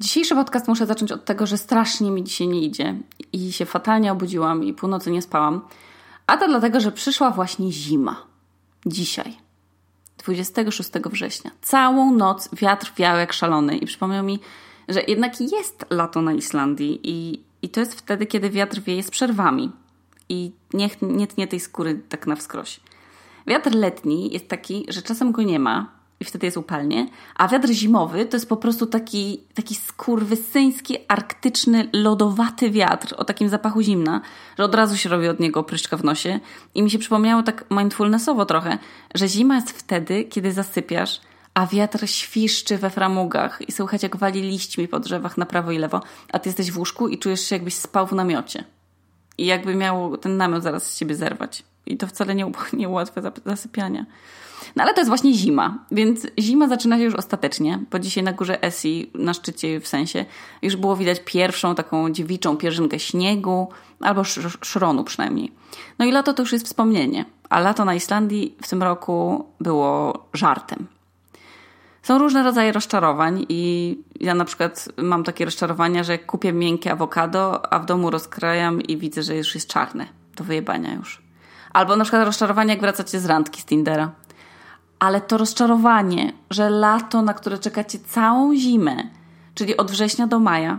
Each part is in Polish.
Dzisiejszy podcast muszę zacząć od tego, że strasznie mi dzisiaj nie idzie i się fatalnie obudziłam i północy nie spałam. A to dlatego, że przyszła właśnie zima. Dzisiaj. 26 września. Całą noc wiatr wiał jak szalony i przypomniał mi, że jednak jest lato na Islandii i, i to jest wtedy, kiedy wiatr wieje z przerwami i niech nie tnie tej skóry tak na wskroś. Wiatr letni jest taki, że czasem go nie ma, i wtedy jest upalnie, a wiatr zimowy to jest po prostu taki, taki skurwysyński, arktyczny, lodowaty wiatr o takim zapachu zimna, że od razu się robi od niego pryszczka w nosie i mi się przypomniało tak mindfulnessowo trochę, że zima jest wtedy, kiedy zasypiasz, a wiatr świszczy we framugach i słychać jak wali liśćmi po drzewach na prawo i lewo, a ty jesteś w łóżku i czujesz się jakbyś spał w namiocie. I jakby miał ten namiot zaraz z ciebie zerwać. I to wcale nie, nie ułatwia zasypiania. No ale to jest właśnie zima, więc zima zaczyna się już ostatecznie, bo dzisiaj na górze Esi, na szczycie w sensie, już było widać pierwszą taką dziewiczą pierzynkę śniegu, albo sz szronu przynajmniej. No i lato to już jest wspomnienie, a lato na Islandii w tym roku było żartem. Są różne rodzaje rozczarowań i ja na przykład mam takie rozczarowania, że kupię miękkie awokado, a w domu rozkrajam i widzę, że już jest czarne. Do wyjebania już. Albo na przykład rozczarowanie, jak wracacie z randki z Tindera ale to rozczarowanie, że lato, na które czekacie całą zimę, czyli od września do maja,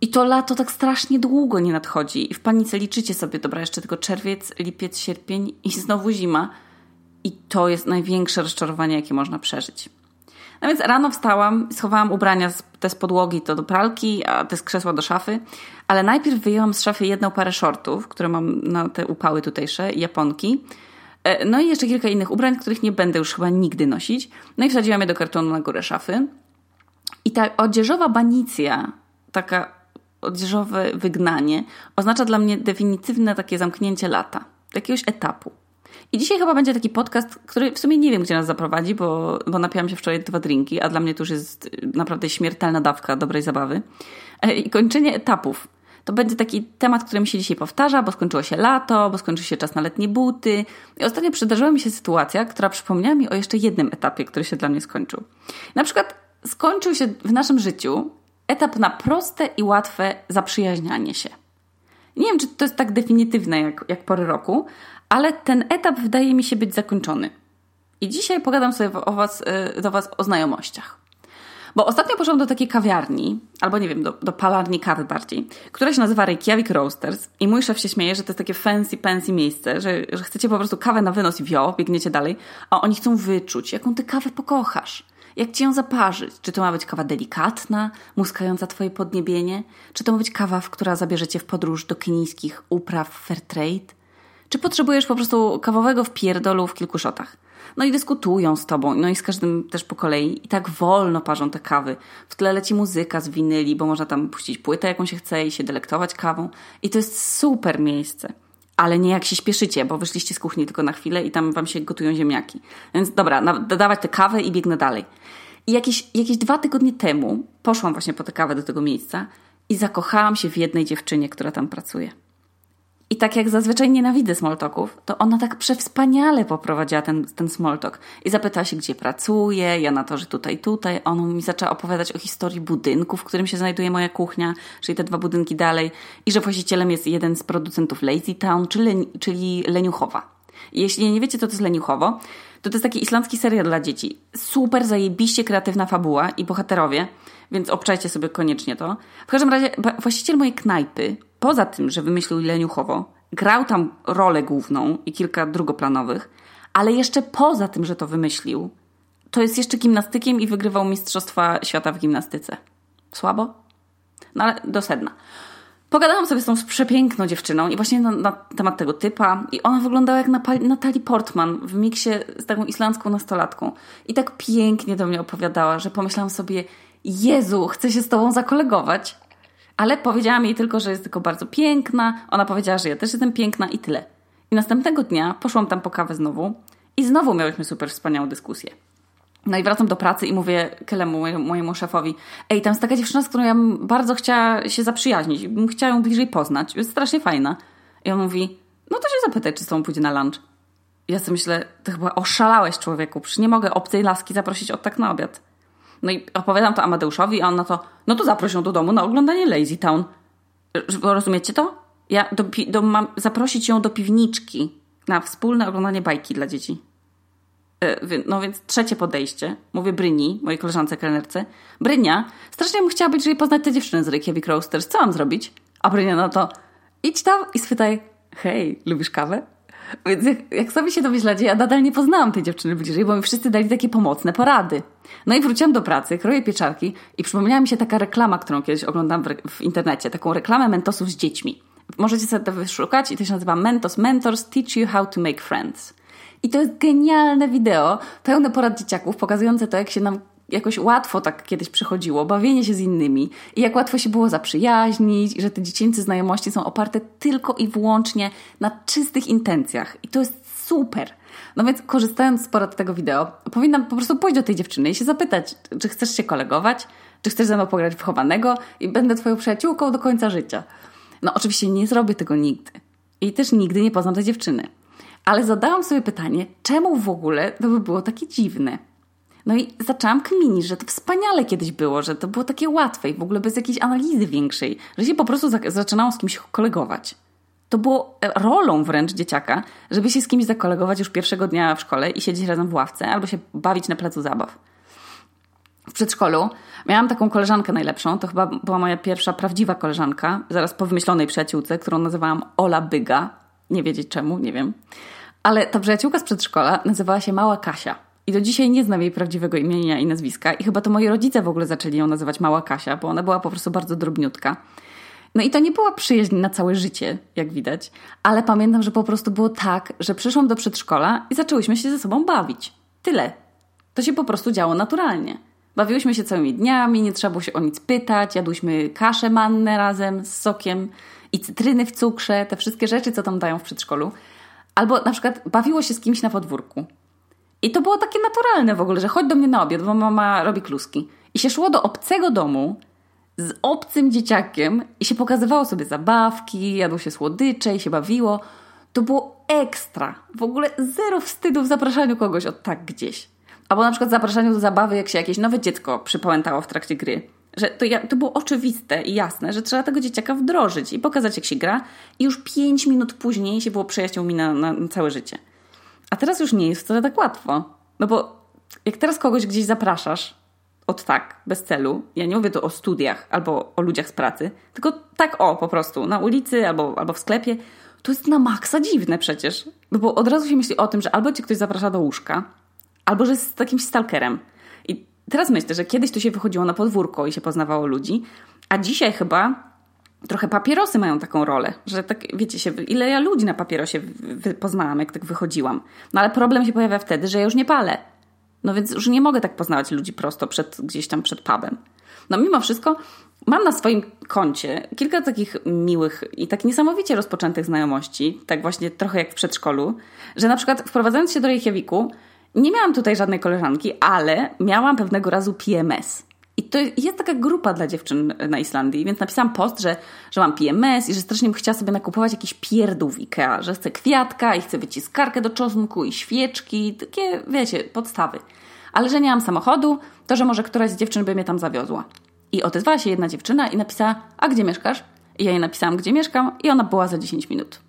i to lato tak strasznie długo nie nadchodzi, i w panice liczycie sobie, dobra, jeszcze tylko czerwiec, lipiec, sierpień i znowu zima. I to jest największe rozczarowanie, jakie można przeżyć. No więc rano wstałam, schowałam ubrania, te z podłogi to do pralki, a te z krzesła do szafy, ale najpierw wyjęłam z szafy jedną parę shortów, które mam na te upały tutejsze, japonki, no i jeszcze kilka innych ubrań, których nie będę już chyba nigdy nosić. No i wsadziłam je do kartonu na górę szafy. I ta odzieżowa banicja, taka odzieżowe wygnanie, oznacza dla mnie definitywne takie zamknięcie lata, jakiegoś etapu. I dzisiaj chyba będzie taki podcast, który w sumie nie wiem, gdzie nas zaprowadzi, bo, bo napiłam się wczoraj dwa drinki, a dla mnie to już jest naprawdę śmiertelna dawka dobrej zabawy. E, I kończenie etapów to będzie taki temat, który mi się dzisiaj powtarza, bo skończyło się lato, bo skończył się czas na letnie buty. I ostatnio przydarzyła mi się sytuacja, która przypomniała mi o jeszcze jednym etapie, który się dla mnie skończył. Na przykład skończył się w naszym życiu etap na proste i łatwe zaprzyjaźnianie się. Nie wiem, czy to jest tak definitywne jak, jak pory roku, ale ten etap wydaje mi się być zakończony. I dzisiaj pogadam sobie o was, y, do Was o znajomościach. Bo ostatnio poszłam do takiej kawiarni, albo nie wiem, do, do palarni kawy bardziej, która się nazywa Reykjavik Roasters i mój szef się śmieje, że to jest takie fancy, fancy miejsce, że, że chcecie po prostu kawę na wynos i wio, biegniecie dalej, a oni chcą wyczuć, jaką ty kawę pokochasz. Jak ci ją zaparzyć? Czy to ma być kawa delikatna, muskająca twoje podniebienie? Czy to ma być kawa, która zabierze cię w podróż do kenijskich upraw fair trade? Czy potrzebujesz po prostu kawowego wpierdolu w kilku szotach? No i dyskutują z tobą, no i z każdym też po kolei. I tak wolno parzą te kawy. W tle leci muzyka z winyli, bo można tam puścić płytę, jaką się chce i się delektować kawą. I to jest super miejsce. Ale nie jak się śpieszycie, bo wyszliście z kuchni tylko na chwilę i tam wam się gotują ziemniaki. Więc dobra, dodawać tę kawę i biegnę dalej. I jakieś, jakieś dwa tygodnie temu poszłam właśnie po tę kawę do tego miejsca i zakochałam się w jednej dziewczynie, która tam pracuje. I tak jak zazwyczaj nienawidzę smoltoków, to ona tak przewspaniale poprowadziła ten, ten smoltok. I zapytała się, gdzie pracuje, ja na to, że tutaj, tutaj. Ona mi zaczęła opowiadać o historii budynku, w którym się znajduje moja kuchnia, czyli te dwa budynki dalej. I że właścicielem jest jeden z producentów Lazy Town, czyli, czyli Leniuchowa. I jeśli nie wiecie, co to jest Leniuchowo, to to jest taki islandzki serial dla dzieci. Super zajebiście kreatywna fabuła i bohaterowie, więc obczajcie sobie koniecznie to. W każdym razie właściciel mojej knajpy poza tym, że wymyślił leniuchowo, grał tam rolę główną i kilka drugoplanowych, ale jeszcze poza tym, że to wymyślił, to jest jeszcze gimnastykiem i wygrywał Mistrzostwa Świata w gimnastyce. Słabo? No ale do sedna. Pogadałam sobie z tą przepiękną dziewczyną i właśnie na, na temat tego typa i ona wyglądała jak Natalie Portman w miksie z taką islandzką nastolatką. I tak pięknie do mnie opowiadała, że pomyślałam sobie, Jezu, chcę się z tobą zakolegować. Ale powiedziałam jej tylko, że jest tylko bardzo piękna. Ona powiedziała, że ja też jestem piękna i tyle. I następnego dnia poszłam tam po kawę znowu i znowu miałyśmy super wspaniałą dyskusję. No i wracam do pracy i mówię Kelemu, mojemu szefowi, ej, tam jest taka dziewczyna, z którą ja bardzo chciała się zaprzyjaźnić, bym chciała ją bliżej poznać, jest strasznie fajna. I on mówi, no to się zapytaj, czy z tobą pójdzie na lunch. I ja sobie myślę, to chyba oszalałeś człowieku, przecież nie mogę obcej laski zaprosić od tak na obiad. No i opowiadam to Amadeuszowi, a on na to, no to zaproś ją do domu na oglądanie Lazy Town. Rozumiecie to? Ja do, do, mam zaprosić ją do piwniczki na wspólne oglądanie bajki dla dzieci. E, no więc trzecie podejście. Mówię Bryni, mojej koleżance kelnerce. Brynia, strasznie bym chciała być, żeby poznać te dziewczyny z Reykjavik Roasters. Co mam zrobić? A Brynia na to, idź tam i spytaj, hej, lubisz kawę? Więc jak, jak sobie się domyślacie, ja nadal nie poznałam tej dziewczyny bliżej, bo mi wszyscy dali takie pomocne porady. No i wróciłam do pracy, kroję pieczarki i przypomniała mi się taka reklama, którą kiedyś oglądam w, w internecie, taką reklamę Mentosów z dziećmi. Możecie sobie to wyszukać i to się nazywa Mentos Mentors Teach You How to Make Friends. I to jest genialne wideo, pełne porad dzieciaków, pokazujące to, jak się nam jakoś łatwo tak kiedyś przychodziło, bawienie się z innymi i jak łatwo się było zaprzyjaźnić i że te dziecięce znajomości są oparte tylko i wyłącznie na czystych intencjach. I to jest super. No więc korzystając z porad tego wideo, powinnam po prostu pójść do tej dziewczyny i się zapytać, czy chcesz się kolegować, czy chcesz ze mną pograć w chowanego i będę twoją przyjaciółką do końca życia. No oczywiście nie zrobię tego nigdy. I też nigdy nie poznam tej dziewczyny. Ale zadałam sobie pytanie, czemu w ogóle to by było takie dziwne? No i zaczęłam kminić, że to wspaniale kiedyś było, że to było takie łatwe i w ogóle bez jakiejś analizy większej, że się po prostu zaczynało z kimś kolegować. To było rolą wręcz dzieciaka, żeby się z kimś zakolegować już pierwszego dnia w szkole i siedzieć razem w ławce albo się bawić na placu zabaw. W przedszkolu miałam taką koleżankę najlepszą, to chyba była moja pierwsza prawdziwa koleżanka, zaraz po wymyślonej przyjaciółce, którą nazywałam Ola Byga. Nie wiedzieć czemu, nie wiem. Ale ta przyjaciółka z przedszkola nazywała się Mała Kasia. I do dzisiaj nie znam jej prawdziwego imienia i nazwiska. I chyba to moi rodzice w ogóle zaczęli ją nazywać Mała Kasia, bo ona była po prostu bardzo drobniutka. No i to nie była przyjaźń na całe życie, jak widać, ale pamiętam, że po prostu było tak, że przyszłam do przedszkola i zaczęłyśmy się ze sobą bawić. Tyle. To się po prostu działo naturalnie. Bawiłyśmy się całymi dniami, nie trzeba było się o nic pytać, jadłyśmy kaszę mannę razem z sokiem i cytryny w cukrze, te wszystkie rzeczy, co tam dają w przedszkolu. Albo na przykład bawiło się z kimś na podwórku. I to było takie naturalne w ogóle, że chodź do mnie na obiad, bo mama robi kluski. I się szło do obcego domu z obcym dzieciakiem i się pokazywało sobie zabawki, jadło się słodycze i się bawiło. To było ekstra. W ogóle zero wstydu w zapraszaniu kogoś od tak gdzieś. Albo na przykład zapraszaniu do zabawy, jak się jakieś nowe dziecko przypamiętało w trakcie gry. Że to, to było oczywiste i jasne, że trzeba tego dzieciaka wdrożyć i pokazać, jak się gra, i już pięć minut później się było przyjaciół mi na, na całe życie. A teraz już nie jest wcale tak łatwo. No bo jak teraz kogoś gdzieś zapraszasz, od tak, bez celu, ja nie mówię tu o studiach albo o ludziach z pracy, tylko tak o, po prostu, na ulicy albo, albo w sklepie, to jest na maksa dziwne przecież. No bo od razu się myśli o tym, że albo cię ktoś zaprasza do łóżka, albo że jest jakimś stalkerem. Teraz myślę, że kiedyś to się wychodziło na podwórko i się poznawało ludzi, a dzisiaj chyba trochę papierosy mają taką rolę, że tak, wiecie się, ile ja ludzi na papierosie poznałam, jak tak wychodziłam. No ale problem się pojawia wtedy, że ja już nie palę. No więc już nie mogę tak poznawać ludzi prosto przed, gdzieś tam przed pubem. No mimo wszystko mam na swoim koncie kilka takich miłych i tak niesamowicie rozpoczętych znajomości, tak właśnie trochę jak w przedszkolu, że na przykład wprowadzając się do Reykjaviku, nie miałam tutaj żadnej koleżanki, ale miałam pewnego razu PMS. I to jest taka grupa dla dziewczyn na Islandii, więc napisałam post, że, że mam PMS i że strasznie bym chciała sobie nakupować jakiś pierdół w Ikea, że chcę kwiatka i chcę wyciskarkę do czosnku i świeczki, takie, wiecie, podstawy. Ale że nie mam samochodu, to że może któraś z dziewczyn by mnie tam zawiozła. I odezwała się jedna dziewczyna i napisała, a gdzie mieszkasz? I ja jej napisałam, gdzie mieszkam i ona była za 10 minut.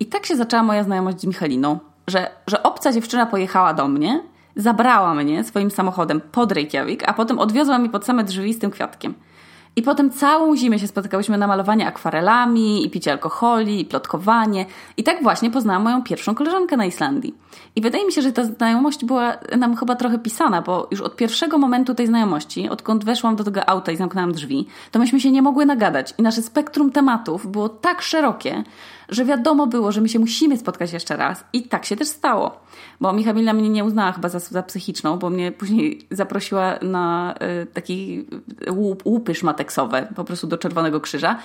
I tak się zaczęła moja znajomość z Michaliną, że, że obca dziewczyna pojechała do mnie zabrała mnie swoim samochodem pod Reykjavik, a potem odwiozła mi pod same drzwi z tym kwiatkiem. I potem całą zimę się spotykałyśmy na malowanie akwarelami, i picie alkoholi, i plotkowanie. I tak właśnie poznałam moją pierwszą koleżankę na Islandii. I wydaje mi się, że ta znajomość była nam chyba trochę pisana, bo już od pierwszego momentu tej znajomości, odkąd weszłam do tego auta i zamknęłam drzwi, to myśmy się nie mogły nagadać. I nasze spektrum tematów było tak szerokie, że wiadomo było, że my się musimy spotkać jeszcze raz. I tak się też stało. Bo Michalina mnie nie uznała chyba za, za psychiczną, bo mnie później zaprosiła na y, taki łup, łupy szmateksowe, po prostu do Czerwonego Krzyża.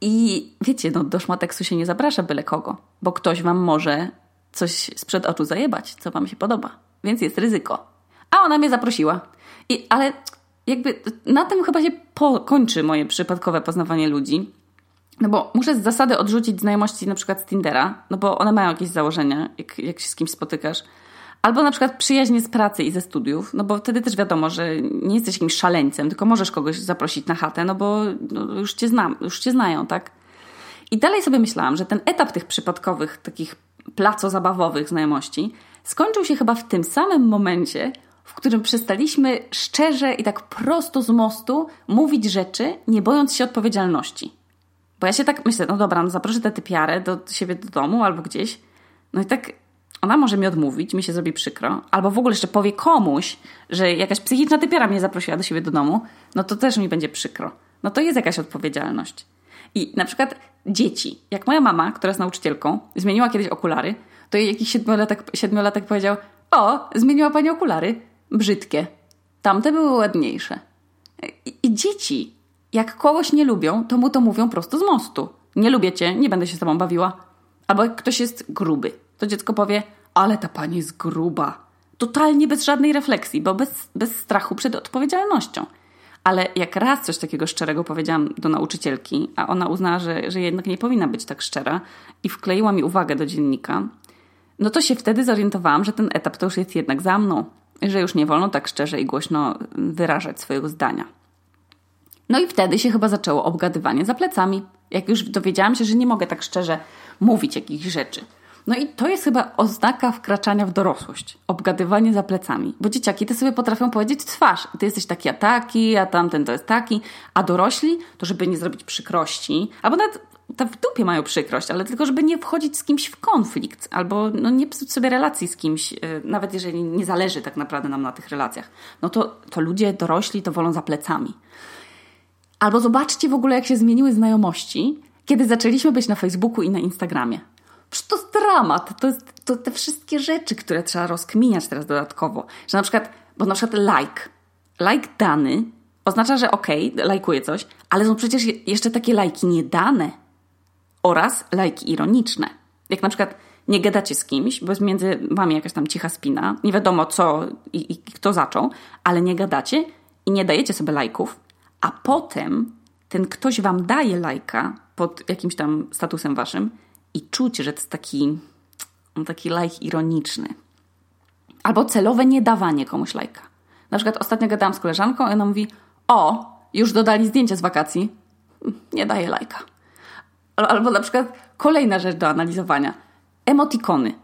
I wiecie, no do szmateksu się nie zaprasza byle kogo, bo ktoś wam może coś sprzed oczu zajebać, co wam się podoba. Więc jest ryzyko. A ona mnie zaprosiła. I, ale jakby na tym chyba się kończy moje przypadkowe poznawanie ludzi. No bo muszę z zasady odrzucić znajomości na przykład z Tindera, no bo one mają jakieś założenia, jak, jak się z kimś spotykasz. Albo na przykład przyjaźnie z pracy i ze studiów, no bo wtedy też wiadomo, że nie jesteś jakimś szaleńcem, tylko możesz kogoś zaprosić na chatę, no bo no, już, cię znam, już cię znają, tak? I dalej sobie myślałam, że ten etap tych przypadkowych, takich placo-zabawowych znajomości skończył się chyba w tym samym momencie, w którym przestaliśmy szczerze i tak prosto z mostu mówić rzeczy, nie bojąc się odpowiedzialności. Bo ja się tak myślę, no dobra, no zaproszę tę typiarę do siebie do domu albo gdzieś, no i tak ona może mi odmówić, mi się zrobi przykro, albo w ogóle jeszcze powie komuś, że jakaś psychiczna typiara mnie zaprosiła do siebie do domu, no to też mi będzie przykro. No to jest jakaś odpowiedzialność. I na przykład dzieci. Jak moja mama, która jest nauczycielką, zmieniła kiedyś okulary, to jej jakiś siedmiolatek, siedmiolatek powiedział: O, zmieniła pani okulary. Brzydkie. Tamte były ładniejsze. I, I, dzieci, jak kogoś nie lubią, to mu to mówią prosto z mostu. Nie lubię cię, nie będę się z tobą bawiła. Albo jak ktoś jest gruby, to dziecko powie: Ale ta pani jest gruba. Totalnie bez żadnej refleksji, bo bez, bez strachu przed odpowiedzialnością. Ale jak raz coś takiego szczerego powiedziałam do nauczycielki, a ona uznała, że, że jednak nie powinna być tak szczera i wkleiła mi uwagę do dziennika, no to się wtedy zorientowałam, że ten etap to już jest jednak za mną, że już nie wolno tak szczerze i głośno wyrażać swojego zdania. No i wtedy się chyba zaczęło obgadywanie za plecami. Jak już dowiedziałam się, że nie mogę tak szczerze mówić jakichś rzeczy. No i to jest chyba oznaka wkraczania w dorosłość. Obgadywanie za plecami. Bo dzieciaki te sobie potrafią powiedzieć twarz. Ty jesteś taki a taki, a tamten to jest taki. A dorośli, to żeby nie zrobić przykrości, albo nawet ta w dupie mają przykrość, ale tylko żeby nie wchodzić z kimś w konflikt, albo no, nie psuć sobie relacji z kimś, y, nawet jeżeli nie zależy tak naprawdę nam na tych relacjach. No to, to ludzie dorośli to wolą za plecami. Albo zobaczcie w ogóle, jak się zmieniły znajomości, kiedy zaczęliśmy być na Facebooku i na Instagramie. Przecież to jest dramat. To, jest, to te wszystkie rzeczy, które trzeba rozkminiać teraz dodatkowo. Że na przykład, bo na przykład like. Like dany oznacza, że okej, okay, lajkuję coś, ale są przecież jeszcze takie lajki niedane. Oraz lajki ironiczne. Jak na przykład nie gadacie z kimś, bo jest między wami jakaś tam cicha spina, nie wiadomo co i, i kto zaczął, ale nie gadacie i nie dajecie sobie lajków, a potem ten ktoś wam daje lajka pod jakimś tam statusem waszym i czuć, że to jest taki, taki like ironiczny. Albo celowe niedawanie komuś lajka. Na przykład ostatnio gadałam z koleżanką i ona mówi o, już dodali zdjęcie z wakacji. Nie daje lajka. Albo na przykład kolejna rzecz do analizowania. Emotikony.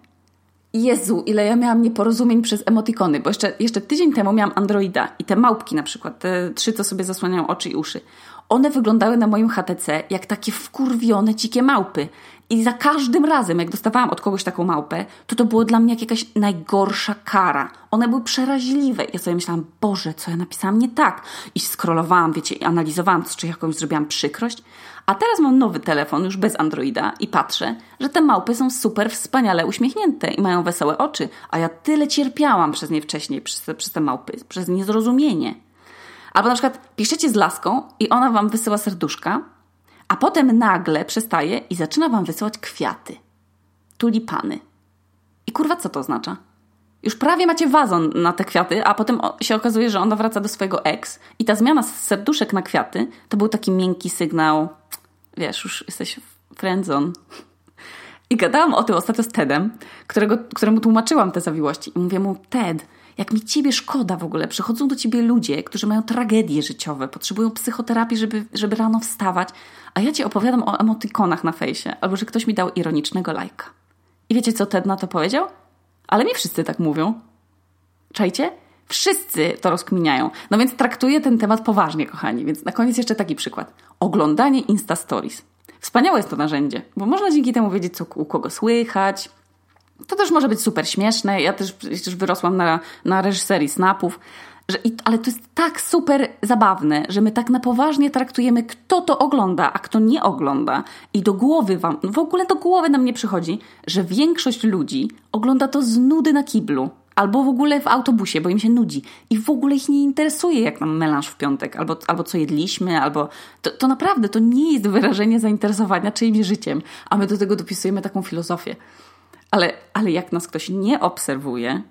Jezu, ile ja miałam nieporozumień przez emotikony, bo jeszcze, jeszcze tydzień temu miałam Androida i te małpki na przykład, te trzy, co sobie zasłaniają oczy i uszy. One wyglądały na moim HTC jak takie wkurwione, dzikie małpy. I za każdym razem, jak dostawałam od kogoś taką małpę, to to było dla mnie jak jakaś najgorsza kara. One były przeraźliwe. Ja sobie myślałam, Boże, co ja napisałam nie tak? I scrollowałam, wiecie, i analizowałam, czy jakąś zrobiłam przykrość. A teraz mam nowy telefon, już bez Androida i patrzę, że te małpy są super wspaniale uśmiechnięte i mają wesołe oczy, a ja tyle cierpiałam przez nie wcześniej, przez te, przez te małpy, przez niezrozumienie. Albo na przykład piszecie z laską i ona wam wysyła serduszka, a potem nagle przestaje i zaczyna wam wysyłać kwiaty. Tulipany. I kurwa, co to oznacza? Już prawie macie wazon na te kwiaty, a potem się okazuje, że ona wraca do swojego ex i ta zmiana z serduszek na kwiaty to był taki miękki sygnał, wiesz, już jesteś friendzone. I gadałam o tym ostatnio z Tedem, którego, któremu tłumaczyłam te zawiłości. I mówię mu, Ted, jak mi ciebie szkoda w ogóle, przychodzą do ciebie ludzie, którzy mają tragedie życiowe, potrzebują psychoterapii, żeby, żeby rano wstawać, a ja ci opowiadam o emotikonach na fejsie, albo że ktoś mi dał ironicznego lajka. I wiecie, co Ted na to powiedział? Ale mi wszyscy tak mówią. Czajcie? Wszyscy to rozkminiają. No więc traktuję ten temat poważnie, kochani. Więc na koniec jeszcze taki przykład. Oglądanie Insta Stories. Wspaniałe jest to narzędzie, bo można dzięki temu wiedzieć, co u kogo słychać, to też może być super śmieszne. Ja też przecież wyrosłam na, na reżyserii snapów. Że, ale to jest tak super zabawne, że my tak na poważnie traktujemy, kto to ogląda, a kto nie ogląda. I do głowy wam, w ogóle do głowy nam nie przychodzi, że większość ludzi ogląda to z nudy na kiblu. Albo w ogóle w autobusie, bo im się nudzi. I w ogóle ich nie interesuje, jak nam melanż w piątek, albo, albo co jedliśmy, albo... To, to naprawdę, to nie jest wyrażenie zainteresowania czyimś życiem. A my do tego dopisujemy taką filozofię. Ale, ale jak nas ktoś nie obserwuje,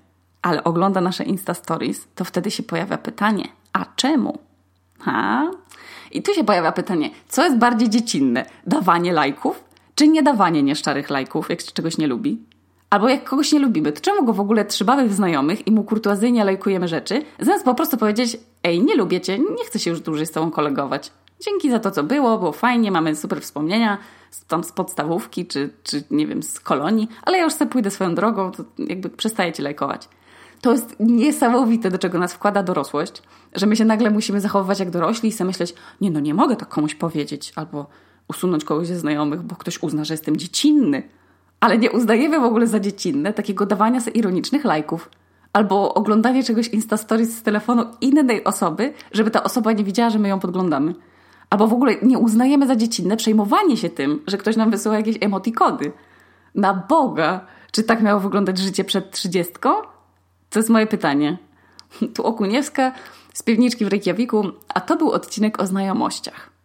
ale ogląda nasze Insta Stories, to wtedy się pojawia pytanie, a czemu? Ha? I tu się pojawia pytanie, co jest bardziej dziecinne? Dawanie lajków, czy nie dawanie nieszczarych lajków, jak się czegoś nie lubi? Albo jak kogoś nie lubimy, to czemu go w ogóle trzymamy w znajomych i mu kurtuazyjnie lajkujemy rzeczy, zamiast po prostu powiedzieć, ej, nie lubię cię, nie chcę się już dłużej z tobą kolegować. Dzięki za to, co było, było fajnie, mamy super wspomnienia, tam z podstawówki, czy, czy nie wiem, z kolonii, ale ja już sobie pójdę swoją drogą, to jakby przestaję cię lajkować. To jest niesamowite, do czego nas wkłada dorosłość, że my się nagle musimy zachowywać jak dorośli i sobie myśleć, nie no, nie mogę tak komuś powiedzieć, albo usunąć kogoś ze znajomych, bo ktoś uzna, że jestem dziecinny. Ale nie uznajemy w ogóle za dziecinne takiego dawania sobie ironicznych lajków. Albo oglądanie czegoś Instastories z telefonu innej osoby, żeby ta osoba nie widziała, że my ją podglądamy. Albo w ogóle nie uznajemy za dziecinne przejmowanie się tym, że ktoś nam wysyła jakieś emotikody. Na Boga! Czy tak miało wyglądać życie przed trzydziestką? To jest moje pytanie. Tu Okuniewska z piwniczki w Reykjaviku, a to był odcinek o znajomościach.